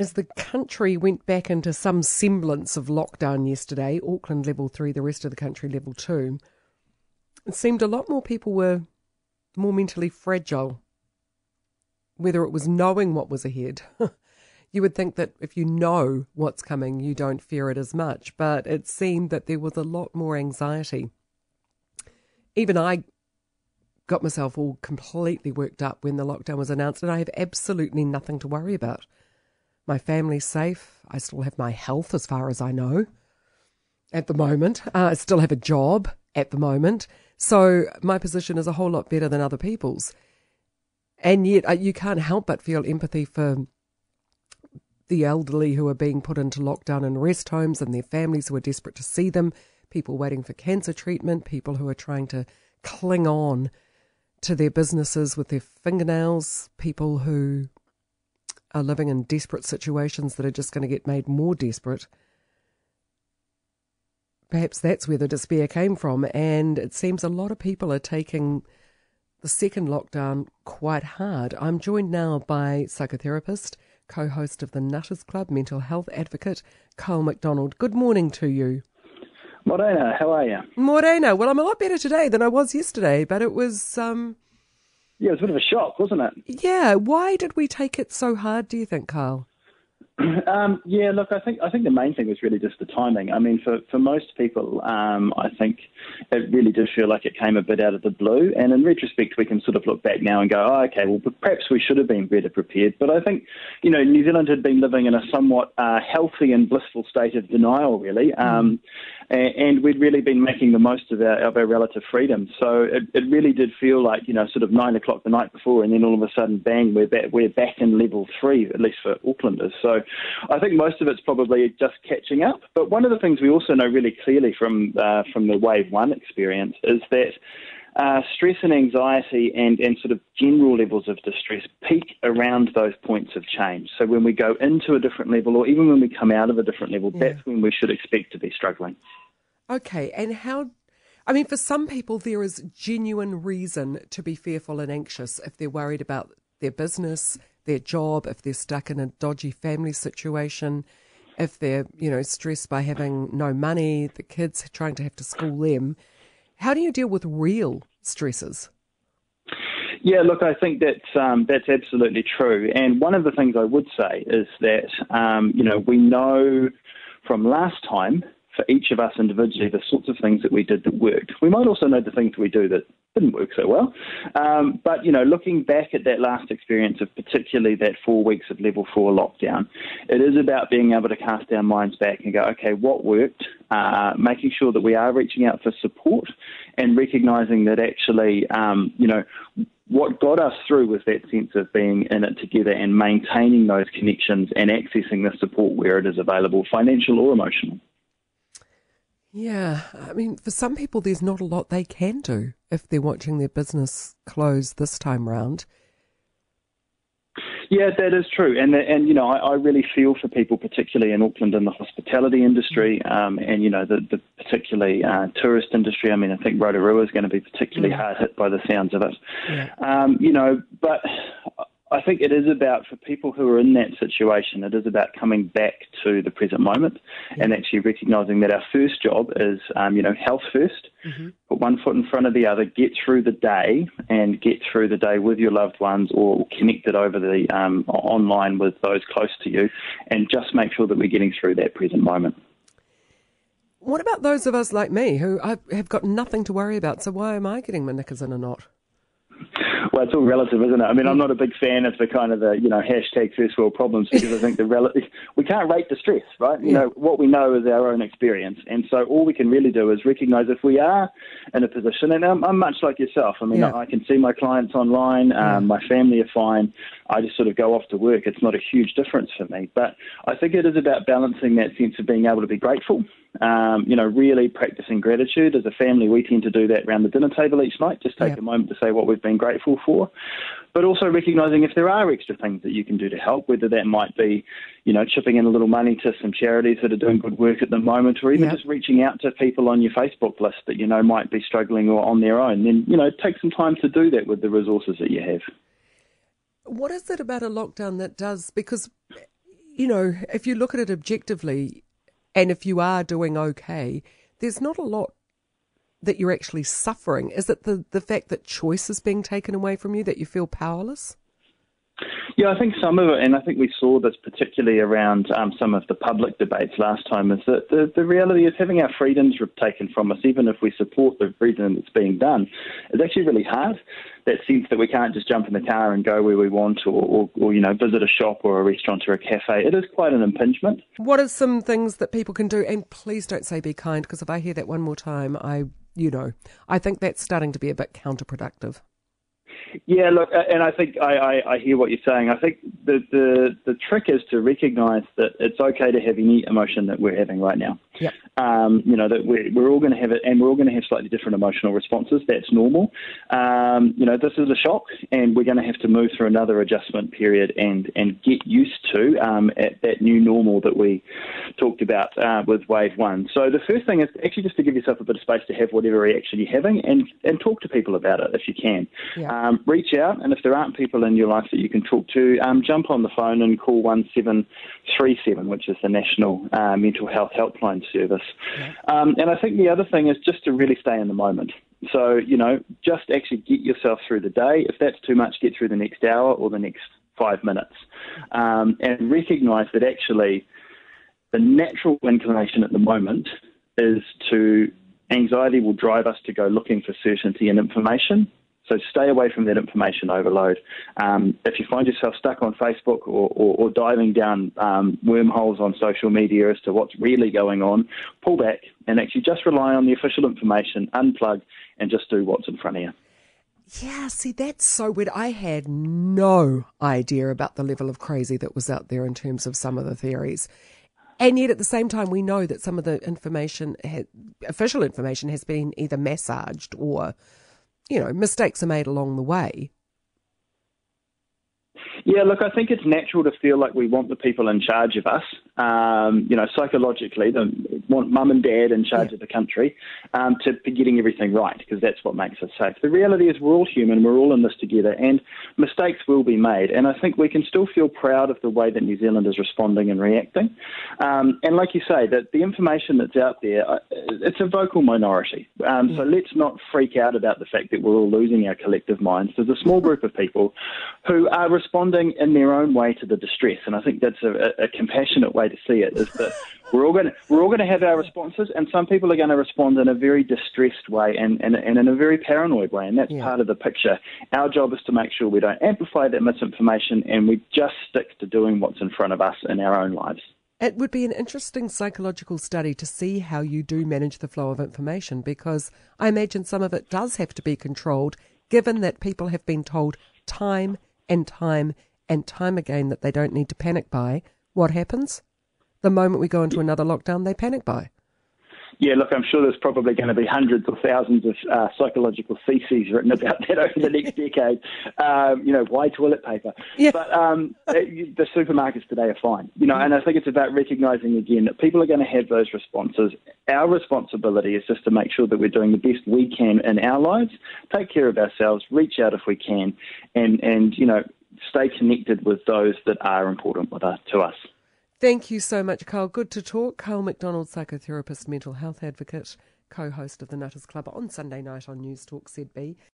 As the country went back into some semblance of lockdown yesterday, Auckland level three, the rest of the country level two, it seemed a lot more people were more mentally fragile. Whether it was knowing what was ahead, you would think that if you know what's coming, you don't fear it as much. But it seemed that there was a lot more anxiety. Even I got myself all completely worked up when the lockdown was announced, and I have absolutely nothing to worry about. My family's safe. I still have my health as far as I know at the moment. Uh, I still have a job at the moment. So my position is a whole lot better than other people's. And yet uh, you can't help but feel empathy for the elderly who are being put into lockdown and rest homes and their families who are desperate to see them, people waiting for cancer treatment, people who are trying to cling on to their businesses with their fingernails, people who are living in desperate situations that are just going to get made more desperate. Perhaps that's where the despair came from, and it seems a lot of people are taking the second lockdown quite hard. I'm joined now by psychotherapist, co host of the Nutters Club, mental health advocate, Kyle MacDonald. Good morning to you. Morena, how are you? Morena, well, I'm a lot better today than I was yesterday, but it was. Um, yeah, it was a bit of a shock, wasn't it? Yeah. Why did we take it so hard, do you think, Kyle? Um, yeah, look, I think I think the main thing was really just the timing. I mean, for for most people, um, I think it really did feel like it came a bit out of the blue. And in retrospect, we can sort of look back now and go, oh, okay, well, perhaps we should have been better prepared. But I think, you know, New Zealand had been living in a somewhat uh, healthy and blissful state of denial, really. Um, and we'd really been making the most of our, of our relative freedom. So it, it really did feel like, you know, sort of nine o'clock the night before, and then all of a sudden, bang, we're back, we're back in level three, at least for Aucklanders. So I think most of it's probably just catching up. But one of the things we also know really clearly from uh, from the wave one experience is that. Uh, stress and anxiety and, and sort of general levels of distress peak around those points of change. So when we go into a different level, or even when we come out of a different level, yeah. that's when we should expect to be struggling. Okay, and how? I mean, for some people, there is genuine reason to be fearful and anxious if they're worried about their business, their job, if they're stuck in a dodgy family situation, if they're, you know, stressed by having no money, the kids trying to have to school them. How do you deal with real stresses? Yeah, look, I think that's um, that's absolutely true. And one of the things I would say is that um, you know we know from last time for each of us individually the sorts of things that we did that worked. We might also know the things we do that didn't work so well. Um, but, you know, looking back at that last experience of particularly that four weeks of level four lockdown, it is about being able to cast our minds back and go, okay, what worked? Uh, making sure that we are reaching out for support and recognizing that actually, um, you know, what got us through was that sense of being in it together and maintaining those connections and accessing the support where it is available, financial or emotional. Yeah, I mean, for some people, there's not a lot they can do if they're watching their business close this time round. Yeah, that is true, and and you know I, I really feel for people, particularly in Auckland in the hospitality industry, um, and you know the, the particularly uh, tourist industry. I mean, I think Rotorua is going to be particularly yeah. hard hit by the sounds of it. Yeah. Um, you know, but I think it is about, for people who are in that situation, it is about coming back to the present moment yeah. and actually recognising that our first job is, um, you know, health 1st mm-hmm. Put one foot in front of the other, get through the day and get through the day with your loved ones or connected over the um, online with those close to you and just make sure that we're getting through that present moment. What about those of us like me who have got nothing to worry about? So why am I getting my knickers in a knot? well, it's all relative, isn't it? I mean, I'm not a big fan of the kind of the you know hashtag first world problems because I think the relative we can't rate the stress, right? You know, what we know is our own experience, and so all we can really do is recognise if we are in a position. And I'm, I'm much like yourself. I mean, yeah. I can see my clients online. Um, my family are fine. I just sort of go off to work. It's not a huge difference for me, but I think it is about balancing that sense of being able to be grateful um, you know, really practicing gratitude. As a family, we tend to do that around the dinner table each night. Just take a moment to say what we've been grateful for, but also recognizing if there are extra things that you can do to help, whether that might be, you know, chipping in a little money to some charities that are doing good work at the moment, or even just reaching out to people on your Facebook list that you know might be struggling or on their own. Then you know, take some time to do that with the resources that you have. What is it about a lockdown that does because you know, if you look at it objectively, and if you are doing okay, there's not a lot that you're actually suffering. Is it the, the fact that choice is being taken away from you that you feel powerless? Yeah, I think some of it, and I think we saw this particularly around um, some of the public debates last time, is that the, the reality is having our freedoms taken from us, even if we support the freedom that's being done, is actually really hard. That sense that we can't just jump in the car and go where we want or, or, or, you know, visit a shop or a restaurant or a cafe. It is quite an impingement. What are some things that people can do? And please don't say be kind, because if I hear that one more time, I, you know, I think that's starting to be a bit counterproductive. Yeah, look, and I think I, I, I, hear what you're saying. I think the, the, the trick is to recognise that it's okay to have any emotion that we're having right now. Yep. Um, you know that we're, we're all going to have it, and we're all going to have slightly different emotional responses. That's normal. Um, you know, this is a shock, and we're going to have to move through another adjustment period and and get used to um, at that new normal that we talked about uh, with wave one. So the first thing is actually just to give yourself a bit of space to have whatever reaction you're having, and and talk to people about it if you can. Yeah. Um, reach out, and if there aren't people in your life that you can talk to, um, jump on the phone and call one seven three seven, which is the National uh, Mental Health Helpline Service. Yeah. Um, and I think the other thing is just to really stay in the moment. So, you know, just actually get yourself through the day. If that's too much, get through the next hour or the next five minutes. Um, and recognize that actually the natural inclination at the moment is to anxiety will drive us to go looking for certainty and information. So stay away from that information overload. Um, if you find yourself stuck on Facebook or, or, or diving down um, wormholes on social media as to what's really going on, pull back and actually just rely on the official information, unplug, and just do what's in front of you. Yeah, see, that's so weird. I had no idea about the level of crazy that was out there in terms of some of the theories. And yet, at the same time, we know that some of the information, official information, has been either massaged or you know, mistakes are made along the way. Yeah, look, I think it's natural to feel like we want the people in charge of us. Um, you know, psychologically, the, want mum and dad in charge yeah. of the country um, to be getting everything right because that's what makes us safe. The reality is we're all human, we're all in this together, and mistakes will be made. And I think we can still feel proud of the way that New Zealand is responding and reacting. Um, and like you say, that the information that's out there, uh, it's a vocal minority. Um. So let's not freak out about the fact that we're all losing our collective minds. There's a small group of people who are responding in their own way to the distress, and I think that's a, a compassionate way to see it. Is that we're all going to we're all going to have our responses, and some people are going to respond in a very distressed way and, and, and in a very paranoid way, and that's yeah. part of the picture. Our job is to make sure we don't amplify that misinformation, and we just stick to doing what's in front of us in our own lives. It would be an interesting psychological study to see how you do manage the flow of information because I imagine some of it does have to be controlled, given that people have been told time and time and time again that they don't need to panic buy. What happens? The moment we go into another lockdown, they panic buy. Yeah, look, I'm sure there's probably going to be hundreds or thousands of uh, psychological theses written about that over the next decade. Um, you know, why toilet paper? Yeah. But um, the supermarkets today are fine. You know, and I think it's about recognising again that people are going to have those responses. Our responsibility is just to make sure that we're doing the best we can in our lives, take care of ourselves, reach out if we can, and and you know, stay connected with those that are important with us, to us. Thank you so much, Carl. Good to talk. Carl MacDonald, psychotherapist, mental health advocate, co host of the Nutters Club on Sunday night on Newstalk ZB.